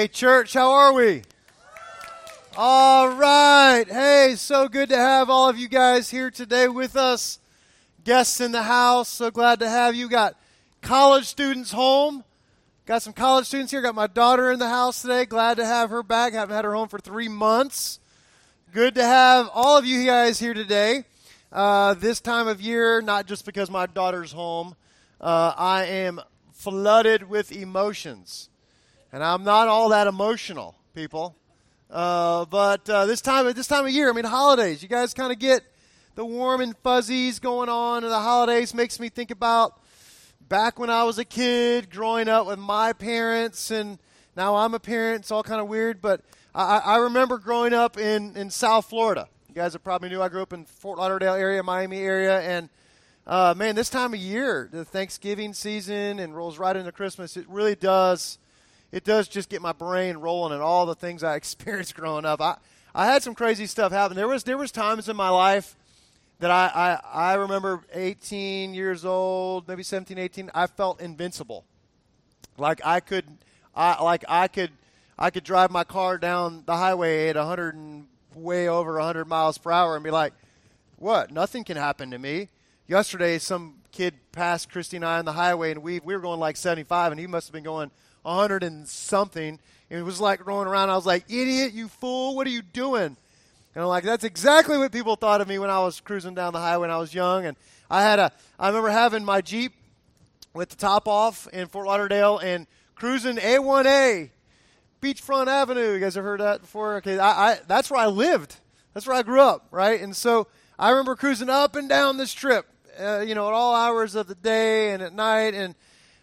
Hey, church, how are we? All right. Hey, so good to have all of you guys here today with us. Guests in the house, so glad to have you. Got college students home. Got some college students here. Got my daughter in the house today. Glad to have her back. Haven't had her home for three months. Good to have all of you guys here today. Uh, this time of year, not just because my daughter's home, uh, I am flooded with emotions. And I'm not all that emotional, people. Uh, but uh, this time, this time of year, I mean, holidays. You guys kind of get the warm and fuzzies going on, and the holidays makes me think about back when I was a kid, growing up with my parents, and now I'm a parent. It's all kind of weird, but I, I remember growing up in in South Florida. You guys have probably knew I grew up in Fort Lauderdale area, Miami area, and uh, man, this time of year, the Thanksgiving season, and rolls right into Christmas. It really does it does just get my brain rolling and all the things I experienced growing up. I, I had some crazy stuff happen. There was there was times in my life that I, I, I remember 18 years old, maybe 17, 18, I felt invincible. Like I could I like I could I could drive my car down the highway at 100 and way over 100 miles per hour and be like, "What? Nothing can happen to me." Yesterday some kid passed Christy and I on the highway and we we were going like 75 and he must have been going 100 and something. And it was like rolling around. I was like, idiot, you fool, what are you doing? And I'm like, that's exactly what people thought of me when I was cruising down the highway when I was young. And I had a, I remember having my Jeep with the top off in Fort Lauderdale and cruising A1A, Beachfront Avenue. You guys have heard that before? Okay, I, I, that's where I lived. That's where I grew up, right? And so I remember cruising up and down this trip, uh, you know, at all hours of the day and at night. And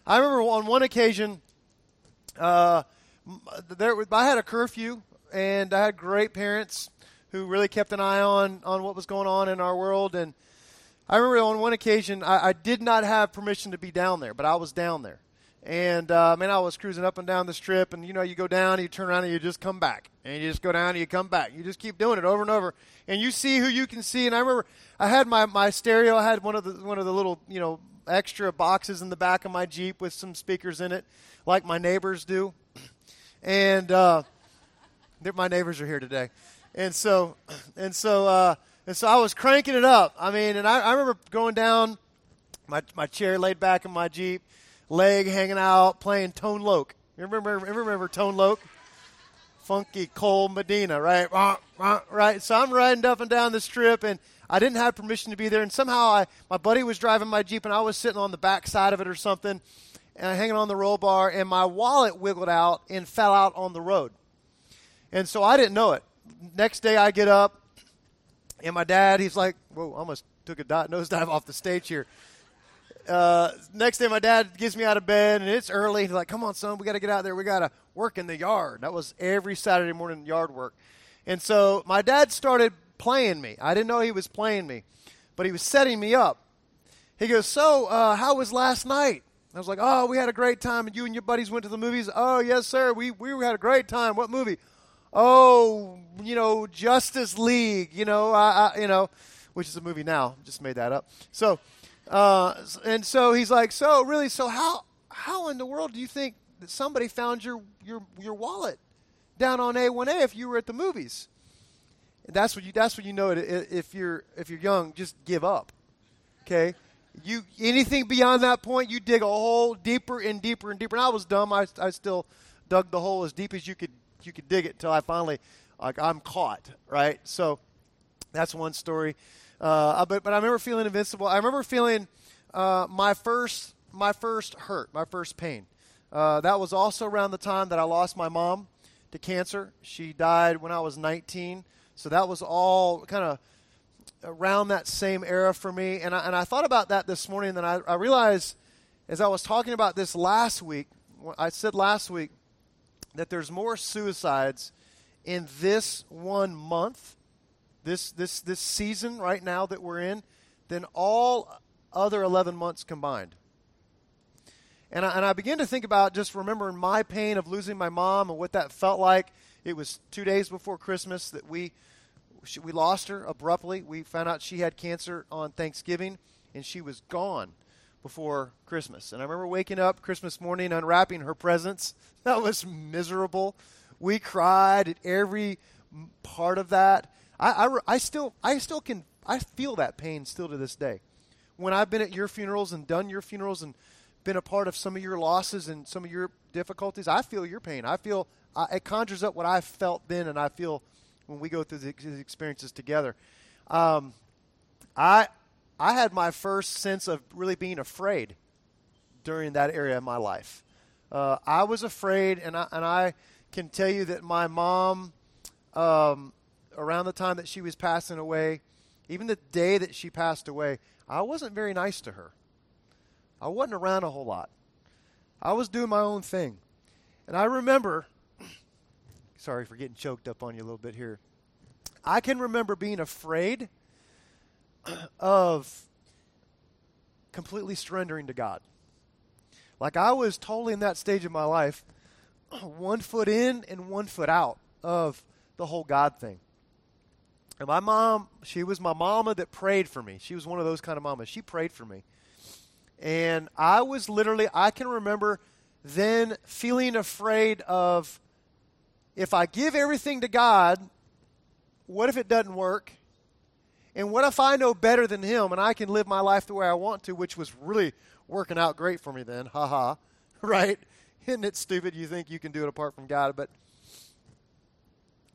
I remember on one occasion, uh, there, I had a curfew, and I had great parents who really kept an eye on, on what was going on in our world. And I remember on one occasion, I, I did not have permission to be down there, but I was down there. And uh, man, I was cruising up and down the strip, and you know, you go down, you turn around, and you just come back, and you just go down, and you come back. You just keep doing it over and over, and you see who you can see. And I remember I had my, my stereo, I had one of the one of the little you know extra boxes in the back of my Jeep with some speakers in it, like my neighbors do. And uh, my neighbors are here today. And so, and so, uh, and so I was cranking it up. I mean, and I, I remember going down, my, my chair laid back in my Jeep, leg hanging out, playing Tone Loc. You remember, you remember Tone Loc? Funky Cold Medina, right? Right. So I'm riding up and down the strip, and I didn't have permission to be there, and somehow I, my buddy was driving my Jeep, and I was sitting on the back side of it or something, and hanging on the roll bar, and my wallet wiggled out and fell out on the road. And so I didn't know it. Next day I get up, and my dad, he's like, whoa, almost took a dot, nosedive off the stage here. Uh, next day my dad gets me out of bed, and it's early. He's like, come on, son, we got to get out there. We got to work in the yard. That was every Saturday morning yard work. And so my dad started playing me. I didn't know he was playing me, but he was setting me up. He goes, So, uh, how was last night? I was like, Oh, we had a great time, and you and your buddies went to the movies. Oh, yes, sir. We, we had a great time. What movie? Oh, you know, Justice League, you know, I, I, you know, which is a movie now. Just made that up. So, uh, and so he's like, So, really, so how, how in the world do you think that somebody found your, your, your wallet down on A1A if you were at the movies? That's what you. That's what you know. If you're if you're young, just give up. Okay. You anything beyond that point, you dig a hole deeper and deeper and deeper. And I was dumb. I, I still dug the hole as deep as you could you could dig it until I finally like I'm caught. Right. So that's one story. Uh, but but I remember feeling invincible. I remember feeling uh, my first my first hurt, my first pain. Uh, that was also around the time that I lost my mom to cancer. She died when I was 19. So that was all kind of around that same era for me. And I, and I thought about that this morning, and then I, I realized as I was talking about this last week, I said last week that there's more suicides in this one month, this, this, this season right now that we're in, than all other 11 months combined. And I, and I began to think about just remembering my pain of losing my mom and what that felt like. It was two days before Christmas that we she, we lost her abruptly. We found out she had cancer on Thanksgiving, and she was gone before Christmas. And I remember waking up Christmas morning, unwrapping her presents. That was miserable. We cried at every part of that. I, I, I still I still can I feel that pain still to this day. When I've been at your funerals and done your funerals and been a part of some of your losses and some of your difficulties, I feel your pain. I feel I, it conjures up what I felt then, and I feel when we go through these experiences together. Um, I I had my first sense of really being afraid during that area of my life. Uh, I was afraid, and I, and I can tell you that my mom, um, around the time that she was passing away, even the day that she passed away, I wasn't very nice to her. I wasn't around a whole lot. I was doing my own thing. And I remember, sorry for getting choked up on you a little bit here. I can remember being afraid of completely surrendering to God. Like I was totally in that stage of my life, one foot in and one foot out of the whole God thing. And my mom, she was my mama that prayed for me. She was one of those kind of mamas. She prayed for me. And I was literally, I can remember then feeling afraid of if I give everything to God, what if it doesn't work? And what if I know better than Him and I can live my life the way I want to, which was really working out great for me then? Ha ha. Right? Isn't it stupid you think you can do it apart from God? But,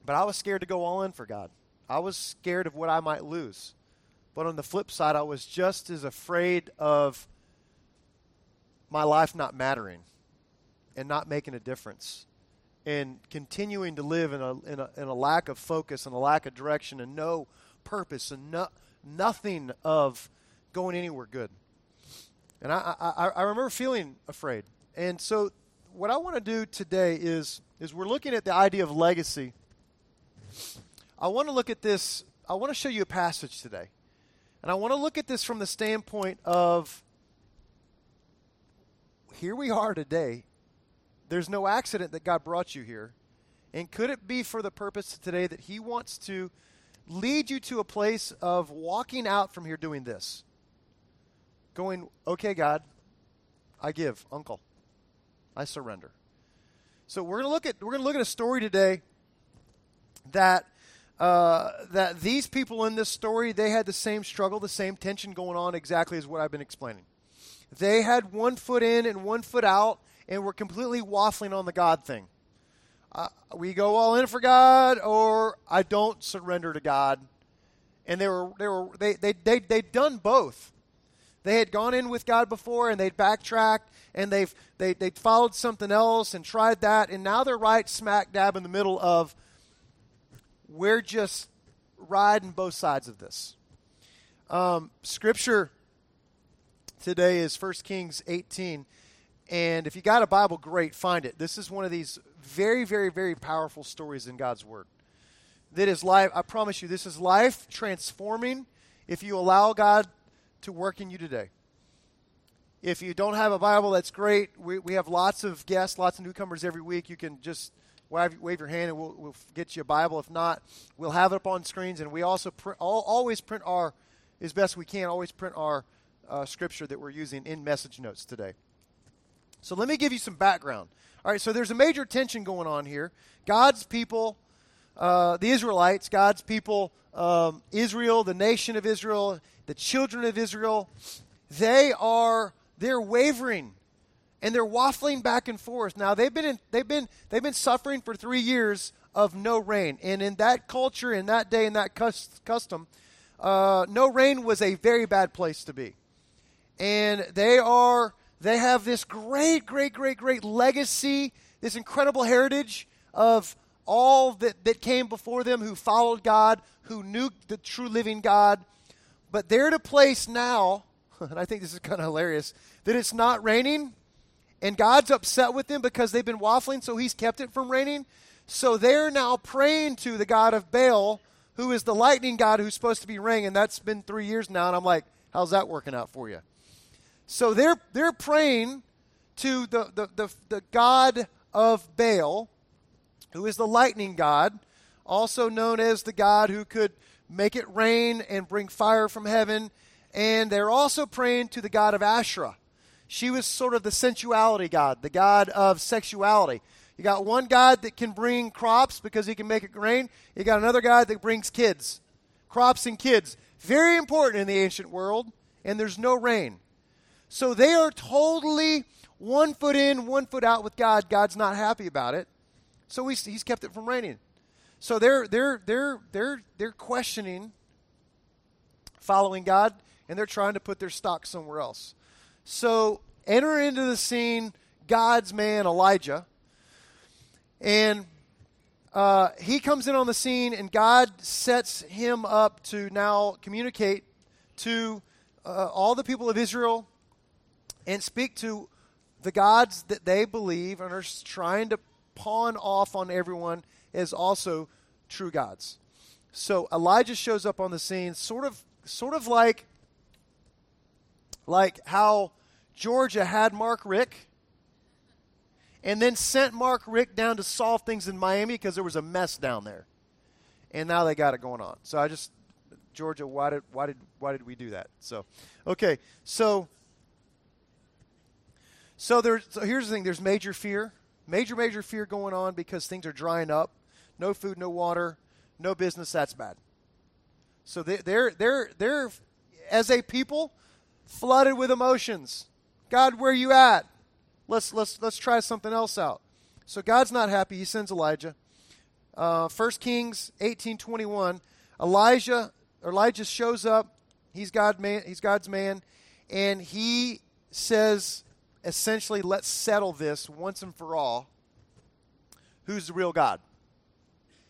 but I was scared to go all in for God. I was scared of what I might lose. But on the flip side, I was just as afraid of my life not mattering and not making a difference and continuing to live in a, in a, in a lack of focus and a lack of direction and no purpose and no, nothing of going anywhere good. And I, I, I remember feeling afraid. And so, what I want to do today is, is we're looking at the idea of legacy. I want to look at this, I want to show you a passage today. And I want to look at this from the standpoint of here we are today. There's no accident that God brought you here. And could it be for the purpose today that He wants to lead you to a place of walking out from here doing this? Going, okay, God, I give, uncle. I surrender. So we're gonna look at we're gonna look at a story today that uh, that these people in this story they had the same struggle, the same tension going on exactly as what I've been explaining. They had one foot in and one foot out, and we're completely waffling on the God thing. Uh, we go all in for God, or I don't surrender to God. And they were they were they they they they'd done both. They had gone in with God before, and they'd backtracked, and they've they they'd followed something else and tried that, and now they're right smack dab in the middle of. We're just riding both sides of this. Um, scripture today is 1 Kings 18. And if you got a Bible, great, find it. This is one of these very, very, very powerful stories in God's Word. That is life, I promise you, this is life transforming if you allow God to work in you today. If you don't have a Bible, that's great. We, we have lots of guests, lots of newcomers every week. You can just wave, wave your hand and we'll, we'll get you a Bible. If not, we'll have it up on screens. And we also all, always print our, as best we can, always print our uh, scripture that we're using in message notes today. So let me give you some background. All right, so there's a major tension going on here. God's people, uh, the Israelites, God's people, um, Israel, the nation of Israel, the children of Israel, they are they're wavering and they're waffling back and forth. Now they've been in, they've been they've been suffering for three years of no rain, and in that culture, in that day, in that custom, uh, no rain was a very bad place to be and they are they have this great, great, great, great legacy, this incredible heritage of all that, that came before them who followed God, who knew the true living God. But they're at a place now, and I think this is kind of hilarious, that it's not raining, and God's upset with them because they've been waffling, so He's kept it from raining. So they're now praying to the God of Baal, who is the lightning God who's supposed to be raining, and that's been three years now. And I'm like, how's that working out for you? So they're, they're praying to the, the, the, the God of Baal, who is the lightning God, also known as the God who could make it rain and bring fire from heaven. and they're also praying to the god of Asherah. She was sort of the sensuality god, the god of sexuality. You got one God that can bring crops because he can make it rain. You got another God that brings kids, crops and kids. Very important in the ancient world, and there's no rain. So they are totally one foot in, one foot out with God. God's not happy about it. So he's, he's kept it from raining. So they're, they're, they're, they're, they're questioning following God, and they're trying to put their stock somewhere else. So enter into the scene God's man, Elijah. And uh, he comes in on the scene, and God sets him up to now communicate to uh, all the people of Israel and speak to the gods that they believe and are trying to pawn off on everyone as also true gods. So Elijah shows up on the scene, sort of, sort of like, like how Georgia had Mark Richt, and then sent Mark Richt down to solve things in Miami because there was a mess down there. And now they got it going on. So I just Georgia, why did why did why did we do that? So okay, so so there's so here's the thing, there's major fear. Major, major fear going on because things are drying up. No food, no water, no business, that's bad. So they, they're they're they're as a people flooded with emotions. God, where you at? let's let's let's try something else out. So God's not happy. He sends Elijah. Uh, 1 Kings 18:21. Elijah Elijah shows up. He's God man. He's God's man, and he says essentially, "Let's settle this once and for all." Who's the real God?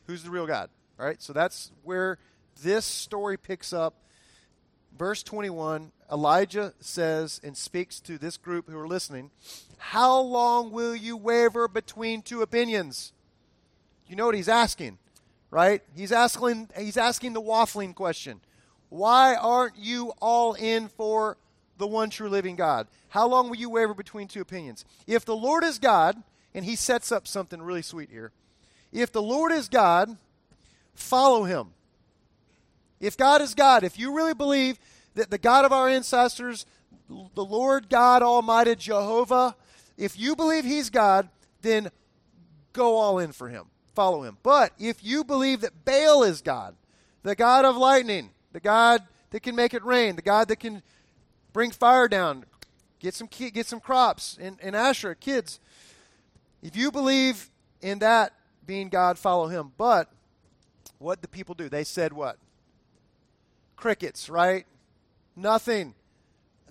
Who's the real God? All right. So that's where this story picks up. Verse 21 Elijah says and speaks to this group who are listening, How long will you waver between two opinions? You know what he's asking, right? He's asking, he's asking the waffling question. Why aren't you all in for the one true living God? How long will you waver between two opinions? If the Lord is God, and he sets up something really sweet here. If the Lord is God, follow him. If God is God, if you really believe that the God of our ancestors, the Lord God Almighty Jehovah, if you believe He's God, then go all in for Him. Follow Him. But if you believe that Baal is God, the God of lightning, the God that can make it rain, the God that can bring fire down, get some get some crops, and, and Asherah, kids, if you believe in that being God, follow Him. But what the people do? They said what? Crickets, right? Nothing.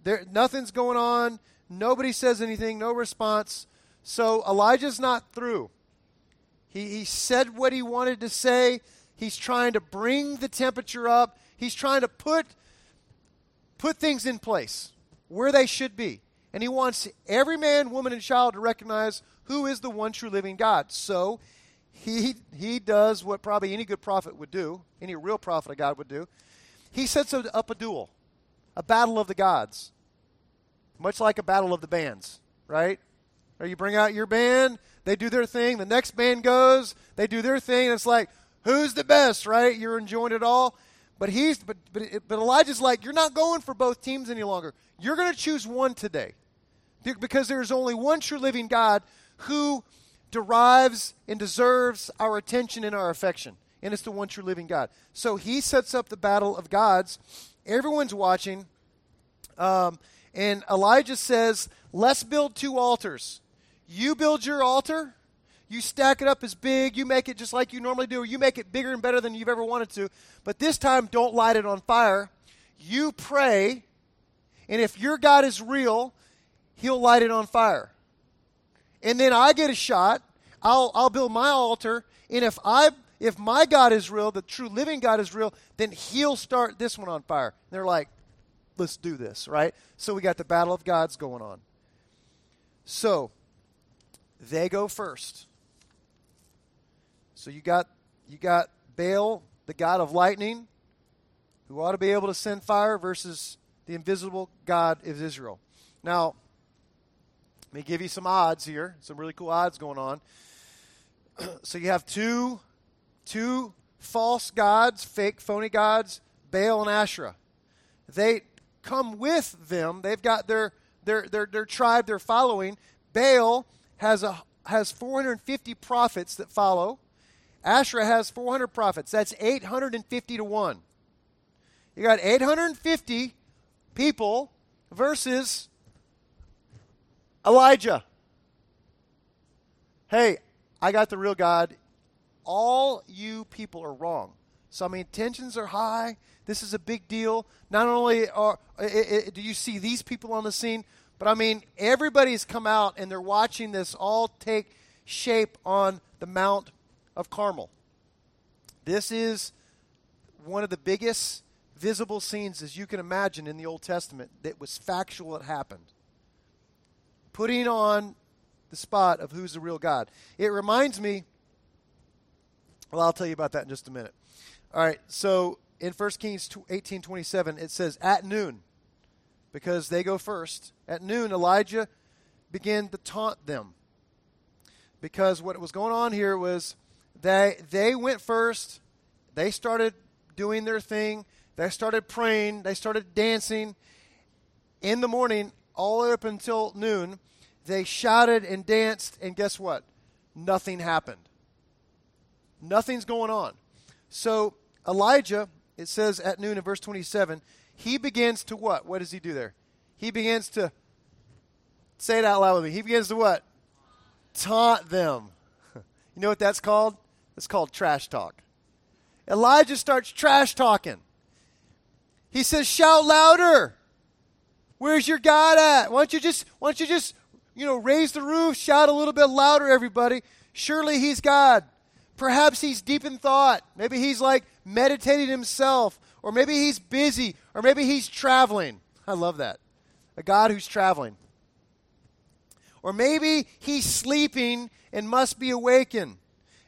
There, nothing's going on. Nobody says anything. No response. So Elijah's not through. He, he said what he wanted to say. He's trying to bring the temperature up. He's trying to put put things in place where they should be. And he wants every man, woman, and child to recognize who is the one true living God. So he he does what probably any good prophet would do, any real prophet of God would do. He sets up a duel a battle of the gods, much like a battle of the bands, right? Or you bring out your band, they do their thing, the next band goes, they do their thing, and it's like, who's the best, right? You're enjoying it all. But he's but but, but Elijah's like, you're not going for both teams any longer. You're going to choose one today. Because there's only one true living God who derives and deserves our attention and our affection. And it's the one true living God. So he sets up the battle of gods Everyone's watching. Um, and Elijah says, Let's build two altars. You build your altar, you stack it up as big, you make it just like you normally do, or you make it bigger and better than you've ever wanted to. But this time, don't light it on fire. You pray, and if your God is real, he'll light it on fire. And then I get a shot. I'll, I'll build my altar, and if I if my God is real, the true living God is real, then he'll start this one on fire. And they're like, let's do this, right? So we got the battle of gods going on. So they go first. So you got you got Baal, the god of lightning, who ought to be able to send fire versus the invisible God of Israel. Now, let me give you some odds here, some really cool odds going on. so you have two two false gods, fake, phony gods, Baal and Asherah. They, come with them. They've got their, their, their, their tribe they're following. Baal has, a, has 450 prophets that follow. Asherah has 400 prophets. That's 850 to 1. You got 850 people versus Elijah. Hey, I got the real God. All you people are wrong. So, I mean, tensions are high. This is a big deal. Not only are, it, it, do you see these people on the scene, but I mean, everybody's come out and they're watching this all take shape on the Mount of Carmel. This is one of the biggest visible scenes as you can imagine in the Old Testament that was factual, it happened. Putting on the spot of who's the real God. It reminds me, well, I'll tell you about that in just a minute. All right, so in 1 Kings 18 27, it says, At noon, because they go first, at noon, Elijah began to taunt them. Because what was going on here was they, they went first, they started doing their thing, they started praying, they started dancing. In the morning, all up until noon, they shouted and danced, and guess what? Nothing happened. Nothing's going on. So Elijah, it says at noon in verse 27, he begins to what? What does he do there? He begins to say it out loud with me. He begins to what? Taunt them. You know what that's called? It's called trash talk. Elijah starts trash talking. He says, "Shout louder! Where's your God at? Why don't you just, why don't you just, you know, raise the roof, shout a little bit louder, everybody? Surely He's God. Perhaps He's deep in thought. Maybe He's like meditating Himself, or maybe He's busy, or maybe He's traveling. I love that. A God who's traveling. Or maybe He's sleeping and must be awakened.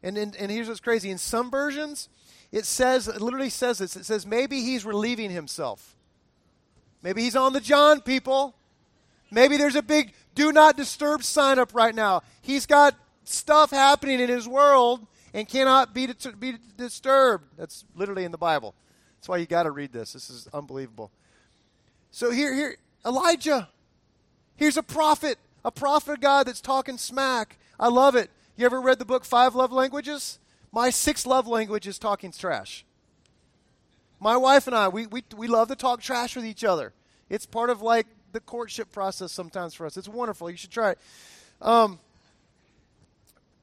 And, and, and here's what's crazy. In some versions, it says, it literally says this. It says maybe he's relieving himself. Maybe he's on the John, people. Maybe there's a big do not disturb sign up right now. He's got stuff happening in his world and cannot be, be disturbed. That's literally in the Bible. That's why you got to read this. This is unbelievable. So here, here, Elijah. Here's a prophet, a prophet of God that's talking smack. I love it. You ever read the book Five Love Languages? My sixth love language is talking trash. My wife and I, we, we, we love to talk trash with each other. It's part of like the courtship process sometimes for us. It's wonderful. You should try it. Um,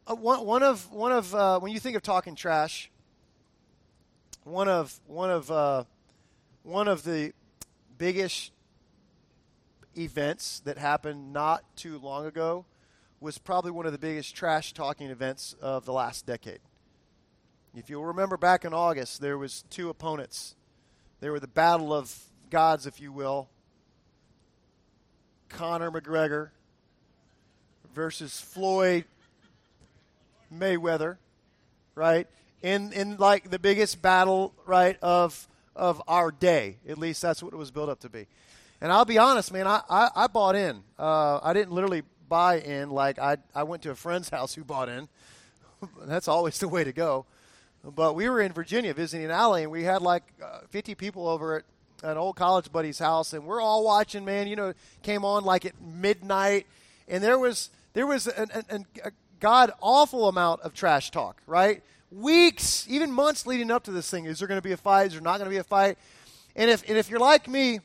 uh, one, one of one of uh, when you think of talking trash, one of one of uh, one of the biggest events that happened not too long ago was probably one of the biggest trash talking events of the last decade. If you'll remember back in August, there was two opponents. There were the battle of gods, if you will. Conor McGregor versus Floyd Mayweather, right? In in like the biggest battle, right, of of our day. At least that's what it was built up to be. And I'll be honest, man, I, I, I bought in. Uh, I didn't literally buy in like I, I went to a friend's house who bought in. That's always the way to go. But we were in Virginia visiting Allie, and we had like uh, 50 people over at an old college buddy's house, and we're all watching. Man, you know, came on like at midnight, and there was there was an, an, a god awful amount of trash talk. Right, weeks, even months leading up to this thing. Is there going to be a fight? Is there not going to be a fight? And if and if you're like me,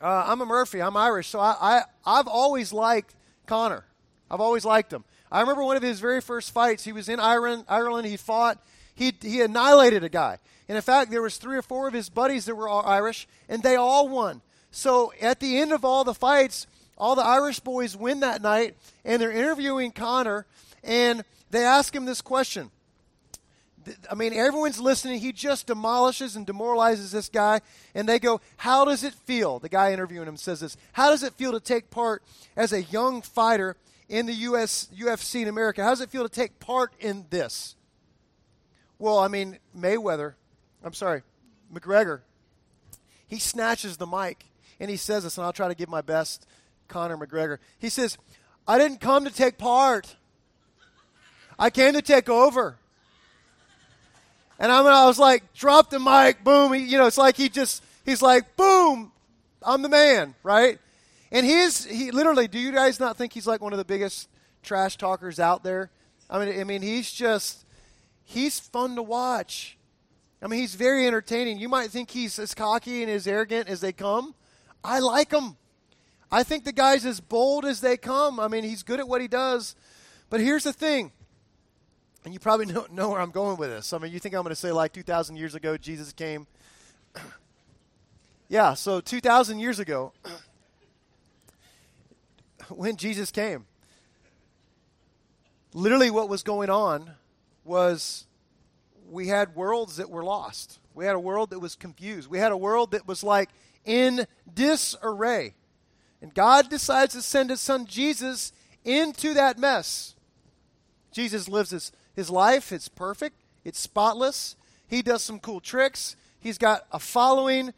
uh, I'm a Murphy. I'm Irish, so I, I I've always liked Conor. I've always liked him. I remember one of his very first fights. He was in Ireland. Ireland. He fought. He he annihilated a guy. And in fact, there was three or four of his buddies that were all Irish, and they all won. So at the end of all the fights, all the Irish boys win that night, and they're interviewing Conor, and they ask him this question. I mean, everyone's listening. He just demolishes and demoralizes this guy. And they go, How does it feel? The guy interviewing him says this How does it feel to take part as a young fighter in the US, UFC in America? How does it feel to take part in this? Well, I mean, Mayweather, I'm sorry, McGregor, he snatches the mic and he says this, and I'll try to give my best, Conor McGregor. He says, I didn't come to take part, I came to take over. And I, mean, I was like, drop the mic, boom. He, you know, it's like he just, he's like, boom, I'm the man, right? And he's he literally. Do you guys not think he's like one of the biggest trash talkers out there? I mean, I mean, he's just he's fun to watch. I mean, he's very entertaining. You might think he's as cocky and as arrogant as they come. I like him. I think the guy's as bold as they come. I mean, he's good at what he does. But here's the thing, and you probably know, know where I'm going with this. I mean, you think I'm going to say, like 2,000 years ago, Jesus came? yeah, so 2,000 years ago, when Jesus came, literally what was going on was we had worlds that were lost. We had a world that was confused. We had a world that was like in disarray. And God decides to send his son Jesus into that mess. Jesus lives his, his life, it's perfect, it's spotless. He does some cool tricks, he's got a following.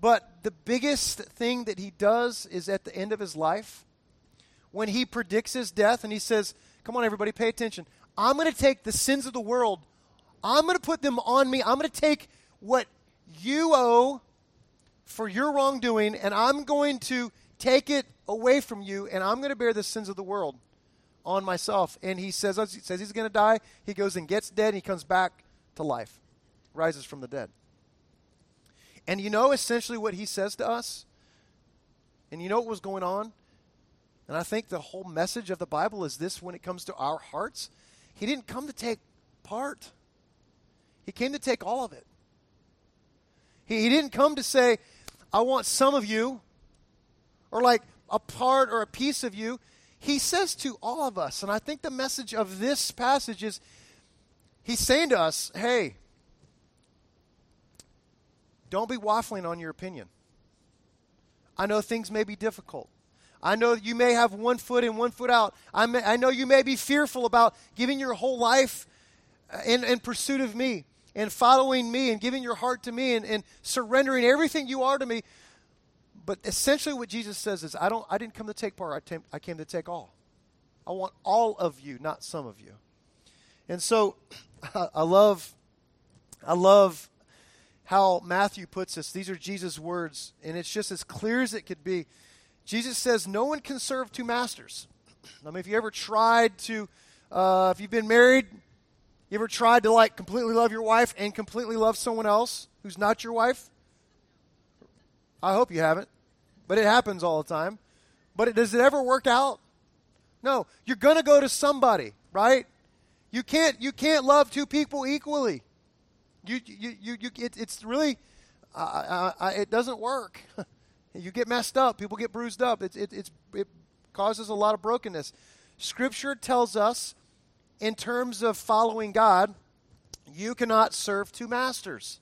But the biggest thing that he does is at the end of his life, when he predicts his death and he says, Come on, everybody, pay attention. I'm going to take the sins of the world, I'm going to put them on me. I'm going to take what you owe for your wrongdoing, and I'm going to take it away from you, and I'm going to bear the sins of the world on myself. And he says, he says he's going to die. He goes and gets dead, and he comes back to life, rises from the dead. And you know essentially what he says to us? And you know what was going on? And I think the whole message of the Bible is this when it comes to our hearts. He didn't come to take part, He came to take all of it. He, he didn't come to say, I want some of you, or like a part or a piece of you. He says to all of us, and I think the message of this passage is He's saying to us, hey, don't be waffling on your opinion. I know things may be difficult. I know you may have one foot in, one foot out. I, may, I know you may be fearful about giving your whole life uh, in, in pursuit of me and following me and giving your heart to me and, and surrendering everything you are to me. But essentially, what Jesus says is, I, don't, I didn't come to take part, I, came to take all. I want all of you, not some of you. And so I love, I love how Matthew puts this. These are Jesus' words, and it's just as clear as it could be. Jesus says, No one can serve two masters. I mean, if you ever tried to, uh, if you've been married, you ever tried to like completely love your wife and completely love someone else who's not your wife? I hope you haven't, but it happens all the time. But it, does it ever work out? No. You're going to go to somebody, right? You can't you can't love two people equally. You you you, you it, it's really uh, it doesn't work. You get messed up. People get bruised up. It, it, it causes a lot of brokenness. Scripture tells us, in terms of following God, you cannot serve two masters.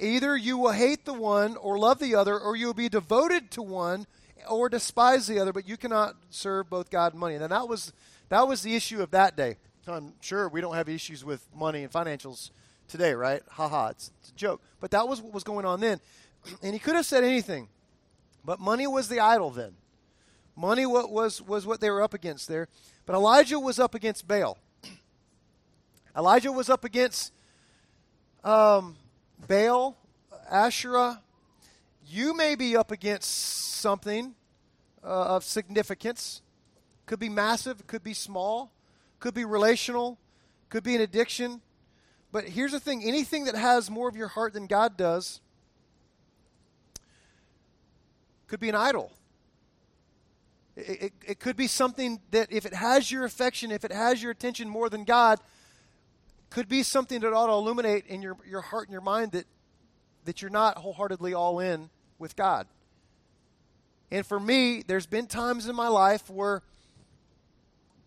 Either you will hate the one or love the other, or you will be devoted to one or despise the other, but you cannot serve both God and money. And that was, that was the issue of that day. I'm sure we don't have issues with money and financials today, right? Ha ha, it's, it's a joke. But that was what was going on then. And he could have said anything, but money was the idol then. Money was, was what they were up against there. But Elijah was up against Baal. Elijah was up against um, Baal, Asherah. You may be up against something uh, of significance. Could be massive, could be small, could be relational, could be an addiction. But here's the thing anything that has more of your heart than God does could be an idol. It, it, it, could be something that, if it has your affection, if it has your attention more than God, could be something that ought to illuminate in your, your heart and your mind that, that you're not wholeheartedly all in with God. And for me, there's been times in my life where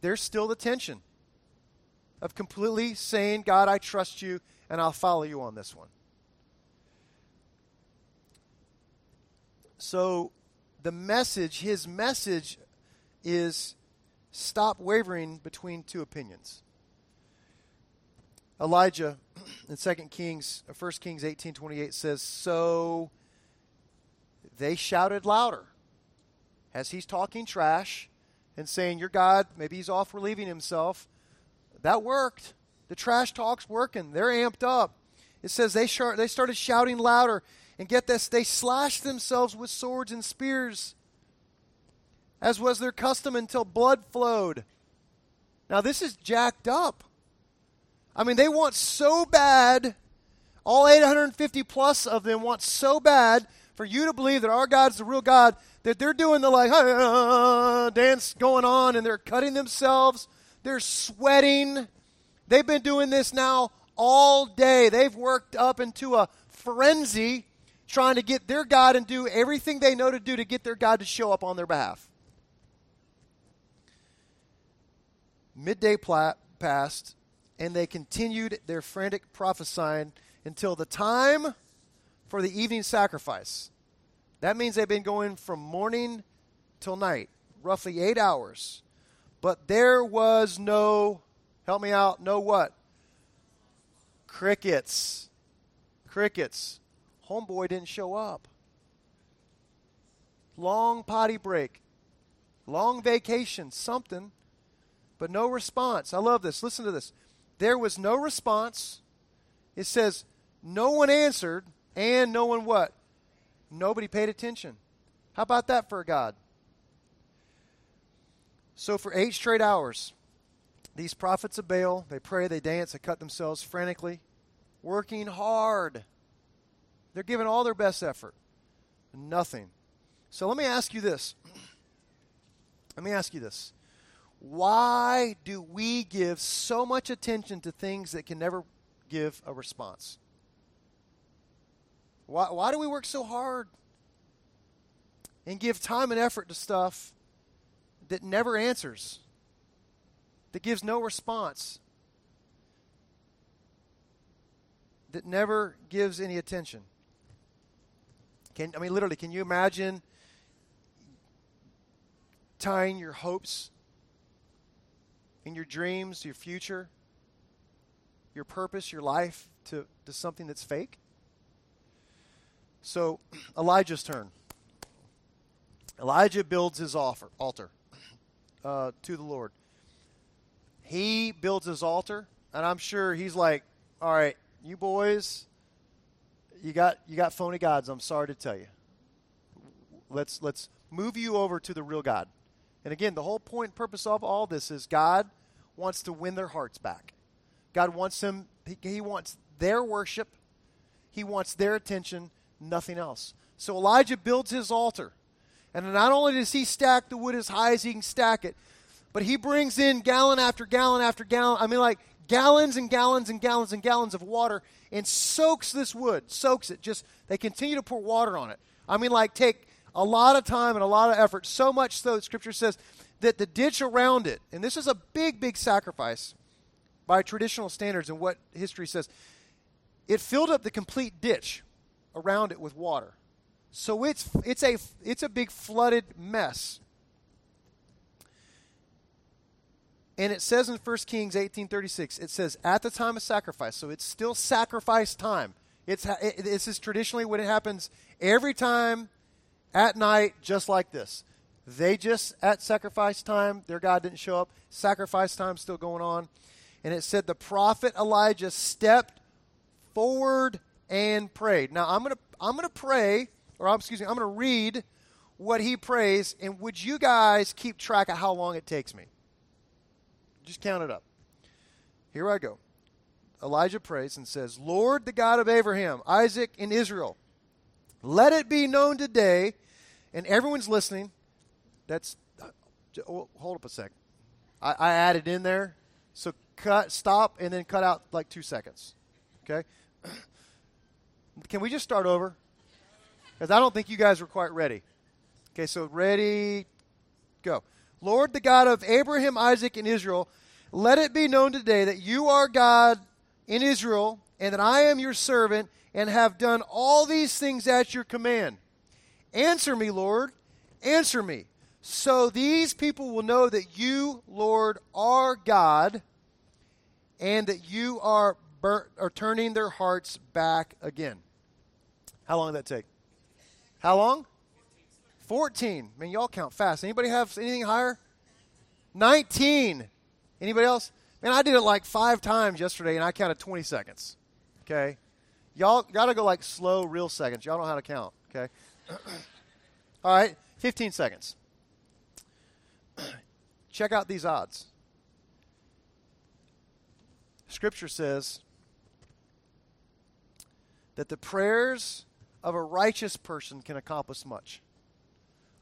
there's still the tension of completely saying, God, I trust you and I'll follow you on this one. So the message, his message is stop wavering between two opinions. Elijah in 2 Kings, 1 uh, Kings 18:28 says, "So they shouted louder." As he's talking trash and saying, "Your God, maybe he's off relieving himself." That worked. The trash talk's working. They're amped up. It says they, sh- they started shouting louder And get this, they slashed themselves with swords and spears, as was their custom until blood flowed. Now, this is jacked up. I mean, they want so bad, all 850 plus of them want so bad for you to believe that our God's the real God that they're doing the like uh, dance going on and they're cutting themselves. They're sweating. They've been doing this now all day. They've worked up into a frenzy trying to get their God and do everything they know to do to get their God to show up on their behalf. Midday pla- passed, and they continued their frantic prophesying until the time for the evening sacrifice. That means they've been going from morning till night, roughly eight hours. But there was no, help me out, no what? Crickets. Crickets. Homeboy didn't show up. Long potty break. Long vacation, something, but no response. I love this. Listen to this. There was no response. It says, no one answered, and no one what? Nobody paid attention. How about that for a God? So for eight straight hours, these prophets of Baal, they pray, they dance, they cut themselves frantically, working hard. They're giving all their best effort. Nothing. So let me ask you this. Let me ask you this. Why do we give so much attention to things that can never give a response? Why, why do we work so hard and give time and effort to stuff that never answers, that gives no response, that never gives any attention? Can I mean literally, can you imagine tying your hopes and your dreams, your future, your purpose, your life to, to something that's fake? So, Elijah's turn. Elijah builds his offer, altar uh, to the Lord. He builds his altar, and I'm sure he's like, "All right, you boys, you got you got phony gods. I'm sorry to tell you. Let's let's move you over to the real God." And again, the whole point and purpose of all this is God wants to win their hearts back. God wants them. He, he wants their worship. He wants their attention nothing else. So Elijah builds his altar. And not only does he stack the wood as high as he can stack it, but he brings in gallon after gallon after gallon. I mean, like gallons and gallons and gallons and gallons of water and soaks this wood, soaks it. Just, they continue to pour water on it. I mean, like, take a lot of time and a lot of effort, so much so that Scripture says that the ditch around it, and this is a big, big sacrifice by traditional standards and what history says, it filled up the complete ditch around it with water. So it's it's a it's a big flooded mess. And it says in 1 Kings 18:36, it says at the time of sacrifice. So it's still sacrifice time. It's it, this is traditionally when it happens every time at night just like this. They just at sacrifice time, their God didn't show up. Sacrifice time still going on. And it said the prophet Elijah stepped forward and prayed. Now I'm going to I'm going to pray or I'm, excuse me, I'm going to read what he prays and would you guys keep track of how long it takes me? Just count it up. Here I go. Elijah prays and says, "Lord, the God of Abraham, Isaac, and Israel, let it be known today and everyone's listening. That's uh, oh, hold up a sec. I, I added in there. So cut, stop, and then cut out like two seconds. Okay. Can we just start over? Because I don't think you guys were quite ready. Okay, so ready, go. Lord, the God of Abraham, Isaac, and Israel, let it be known today that you are God in Israel, and that I am your servant, and have done all these things at your command. Answer me, Lord, answer me, so these people will know that you, Lord, are God, and that you are bur- are turning their hearts back again. How long did that take? How long? 14. Man, y'all count fast. Anybody have anything higher? 19. Anybody else? Man, I did it like five times yesterday and I counted 20 seconds. Okay? Y'all got to go like slow, real seconds. Y'all know how to count, okay? All right, 15 seconds. Check out these odds. Scripture says that the prayers of a righteous person can accomplish much.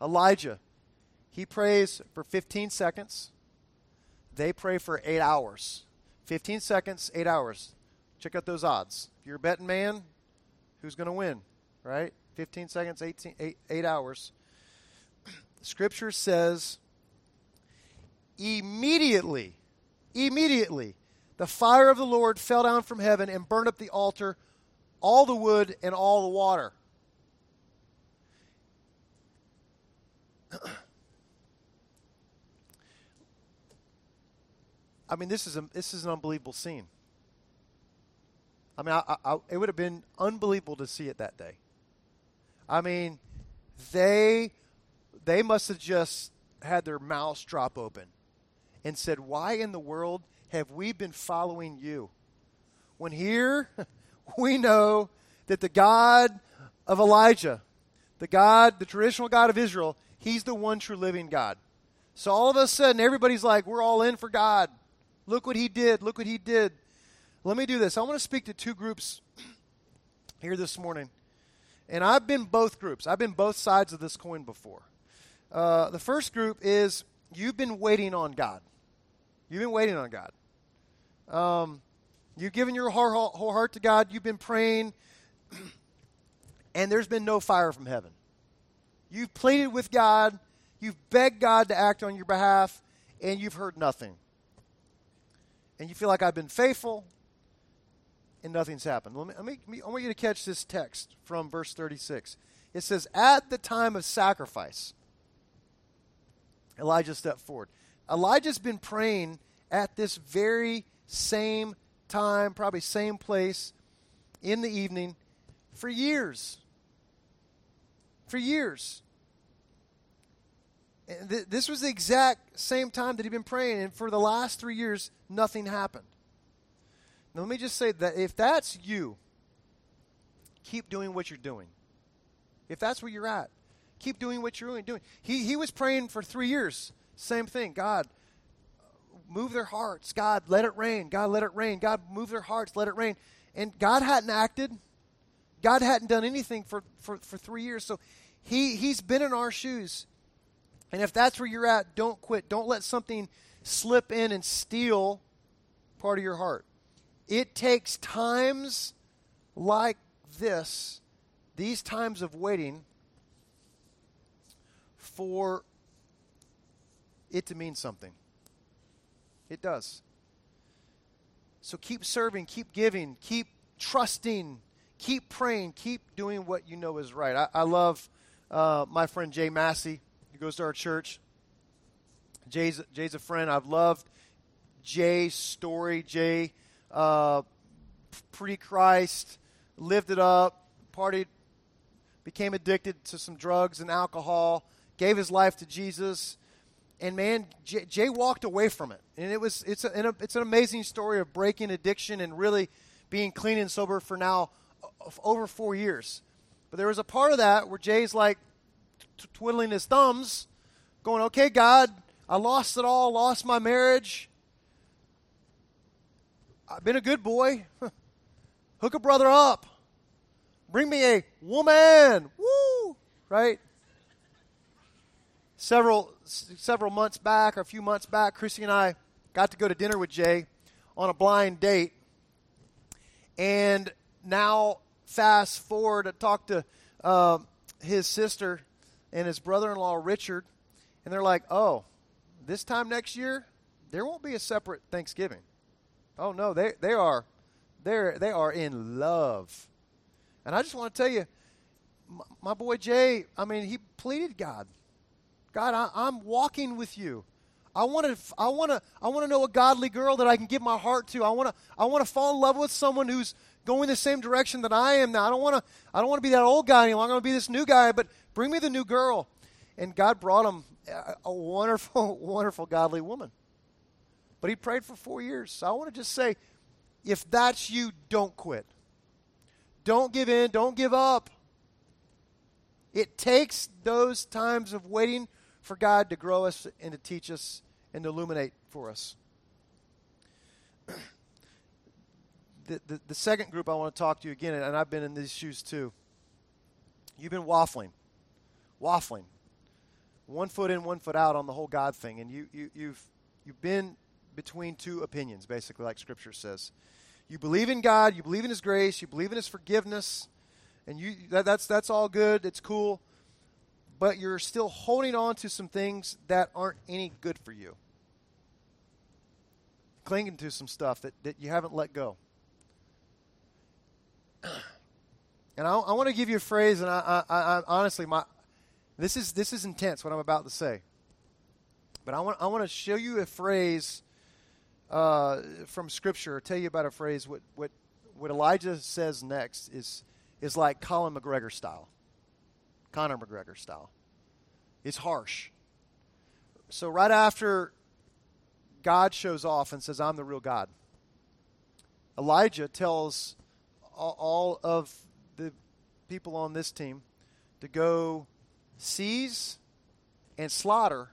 Elijah, he prays for 15 seconds. They pray for eight hours. 15 seconds, eight hours. Check out those odds. If you're a betting man, who's going to win? Right? 15 seconds, 18, eight, eight hours. Scripture says, immediately, immediately, the fire of the Lord fell down from heaven and burned up the altar, all the wood, and all the water. I mean, this is a, this is an unbelievable scene. I mean, I, I, it would have been unbelievable to see it that day. I mean, they they must have just had their mouths drop open and said, "Why in the world have we been following you?" When here we know that the God of Elijah, the God, the traditional God of Israel, he's the one true living God. So all of a sudden everybody's like, "We're all in for God." Look what he did. Look what he did. Let me do this. I want to speak to two groups here this morning. And I've been both groups, I've been both sides of this coin before. Uh, the first group is you've been waiting on God. You've been waiting on God. Um, you've given your whole, whole heart to God. You've been praying, and there's been no fire from heaven. You've pleaded with God. You've begged God to act on your behalf, and you've heard nothing and you feel like I've been faithful and nothing's happened. Let me, let me, I want you to catch this text from verse 36. It says, At the time of sacrifice, Elijah stepped forward. Elijah's been praying at this very same time, probably same place in the evening for years. For years. Th- this was the exact same time that he'd been praying, and for the last three years, nothing happened. Now, let me just say that if that's you, keep doing what you're doing. If that's where you're at, keep doing what you're doing. He, he was praying for three years. Same thing. God, move their hearts. God, let it rain. God, let it rain. God, move their hearts. Let it rain. And God hadn't acted. God hadn't done anything for, for, for three years. So he, he's been in our shoes. And if that's where you're at, don't quit. Don't let something slip in and steal part of your heart. It takes times like this, these times of waiting, for it to mean something. It does. So keep serving, keep giving, keep trusting, keep praying, keep doing what you know is right. I, I love uh, my friend Jay Massey He goes to our church. Jay's, Jay's a friend. I've loved Jay's story. Jay, uh, pre Christ, lived it up, partied, became addicted to some drugs and alcohol, gave his life to Jesus. And man, Jay, Jay walked away from it. And it was, it's, a, it's an amazing story of breaking addiction and really being clean and sober for now over four years. But there was a part of that where Jay's like, twiddling his thumbs, going, okay, God, I lost it all, lost my marriage. I've been a good boy. Hook a brother up. Bring me a woman. Woo! Right? Several several months back, or a few months back, Chrissy and I got to go to dinner with Jay on a blind date. And now, fast forward, to talk to uh, his sister and his brother in law, Richard, and they're like, oh, this time next year, there won't be a separate Thanksgiving. Oh, no, they, they, are, they're, they are in love. And I just want to tell you, my, my boy Jay, I mean, he pleaded God. God, I, I'm walking with you. I want to I want to I want to know a godly girl that I can give my heart to. I want to I want to fall in love with someone who's going the same direction that I am now. I don't want to I don't want to be that old guy anymore. Going to be this new guy, but Bring me the new girl. And God brought him a wonderful, wonderful, godly woman. But he prayed for four years. So I want to just say if that's you, don't quit. Don't give in. Don't give up. It takes those times of waiting for God to grow us and to teach us and to illuminate for us. the, the, the second group I want to talk to you again, and I've been in these shoes too. You've been waffling, waffling, one foot in, one foot out on the whole God thing, and you, you, you've you've been between two opinions, basically, like Scripture says. You believe in God, you believe in His grace, you believe in His forgiveness, and you that, that's that's all good. It's cool, but you're still holding on to some things that aren't any good for you, clinging to some stuff that, that you haven't let go. And I, I want to give you a phrase, and I, I, I, honestly, my this is this is intense what I'm about to say. But I want I want to show you a phrase uh, from Scripture. Tell you about a phrase. What what what Elijah says next is is like Colin McGregor style, Conor McGregor style. It's harsh. So right after God shows off and says, "I'm the real God," Elijah tells all, of the people on this team to go seize and slaughter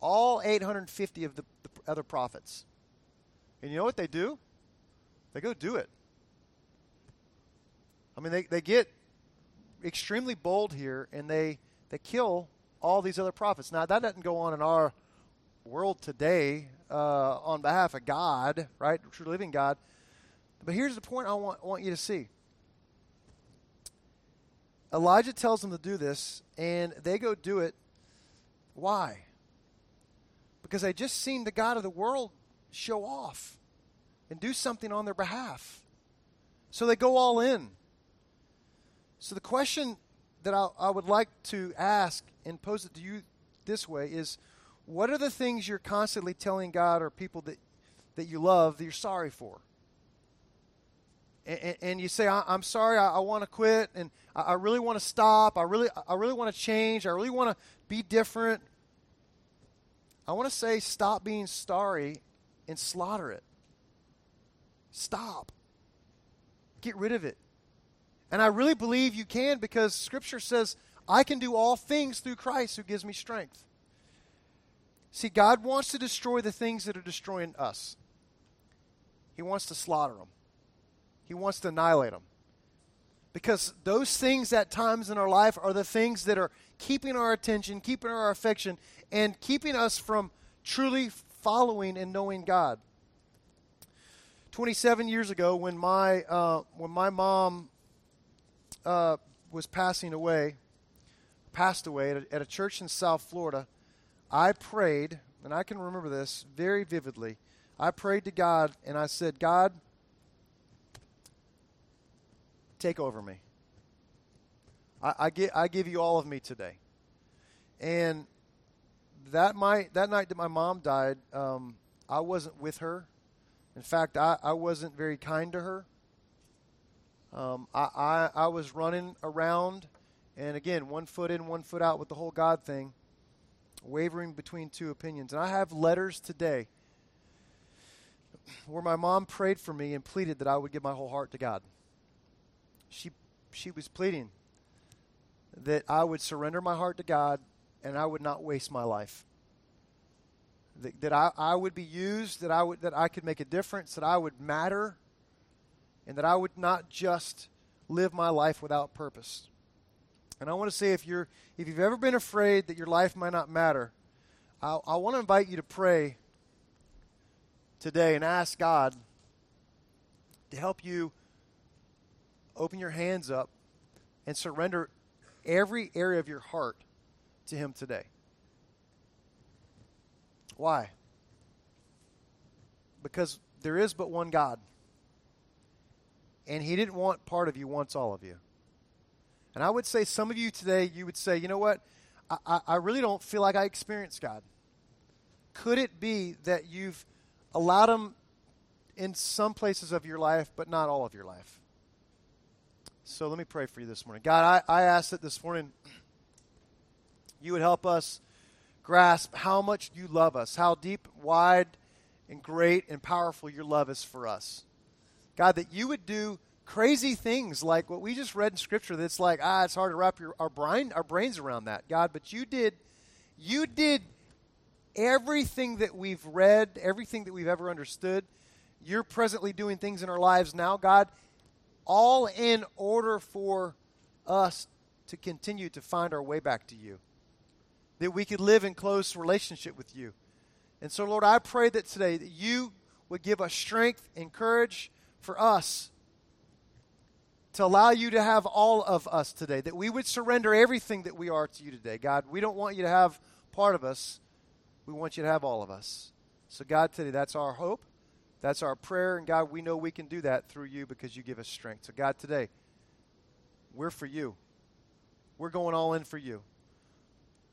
all 850 of the, the, other prophets. And you know what they do? They go do it. I mean, they, they get extremely bold here and they, they kill all these other prophets. Now, that doesn't go on in our world today uh, on behalf of God, right? True living God. But here's the point I want, want you to see Elijah tells them to do this, and they go do it. Why? Because they just seen the God of the world show off and do something on their behalf. So they go all in. So the question that I, I would like to ask and pose it to you this way is what are the things you're constantly telling God or people that, that you love that you're sorry for? and, you say, I, am sorry, I, I want to quit, and I, I really want to stop, I really, I really want to change, I really want to be different. I want to say, stop being sorry and slaughter it. Stop. Get rid of it. And I really believe you can because Scripture says, I can do all things through Christ who gives me strength. See, God wants to destroy the things that are destroying us, He wants to slaughter them. He wants to annihilate them. Because those things at times in our life are the things that are keeping our attention, keeping our affection, and keeping us from truly following and knowing God. 27 years ago, when my, uh, when my mom uh, was passing away, passed away at a, at a church in South Florida, I prayed, and I can remember this very vividly. I prayed to God, and I said, God, take over me. I, I, give, I give you all of me today. And that, my, that night that my mom died, um, I wasn't with her. In fact, I, I wasn't very kind to her. Um, I, I, I was running around, and again, one foot in, one foot out with the whole God thing, wavering between two opinions. And I have letters today where my mom prayed for me and pleaded that I would give my whole heart to God she, she was pleading that I would surrender my heart to God and I would not waste my life. That, that I, I would be used, that I, would, that I could make a difference, that I would matter, and that I would not just live my life without purpose. And I want to say if, you're, if you've ever been afraid that your life might not matter, I, I want to invite you to pray today and ask God to help you open your hands up and surrender every area of your heart to Him today. Why? Because there is but one God. And He didn't want part of you, wants all of you. And I would say some of you today, you would say, you know what? I, I really don't feel like I experienced God. Could it be that you've allowed Him in some places of your life, but not all of your life? So let me pray for you this morning. God, I, I ask that this morning you would help us grasp how much you love us, how deep, wide, and great and powerful your love is for us. God, that you would do crazy things like what we just read in Scripture that's like, ah, it's hard to wrap your, our, brain, our brains around that, God. But you did, you did everything that we've read, everything that we've ever understood. You're presently doing things in our lives now, God, all in order for us to continue to find our way back to you, that we could live in close relationship with you. And so, Lord, I pray that today that you would give us strength and courage for us to allow you to have all of us today, that we would surrender everything that we are to you today. God, we don't want you to have part of us, we want you to have all of us. So, God, today, that's our hope. That's our prayer. And, God, we know we can do that through you because you give us strength. So, God, today, we're for you. We're going all in for you.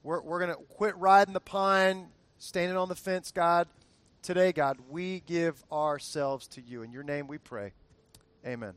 We're, we're going to quit riding the pine, standing on the fence, God. Today, God, we give ourselves to you. In your name we pray. Amen.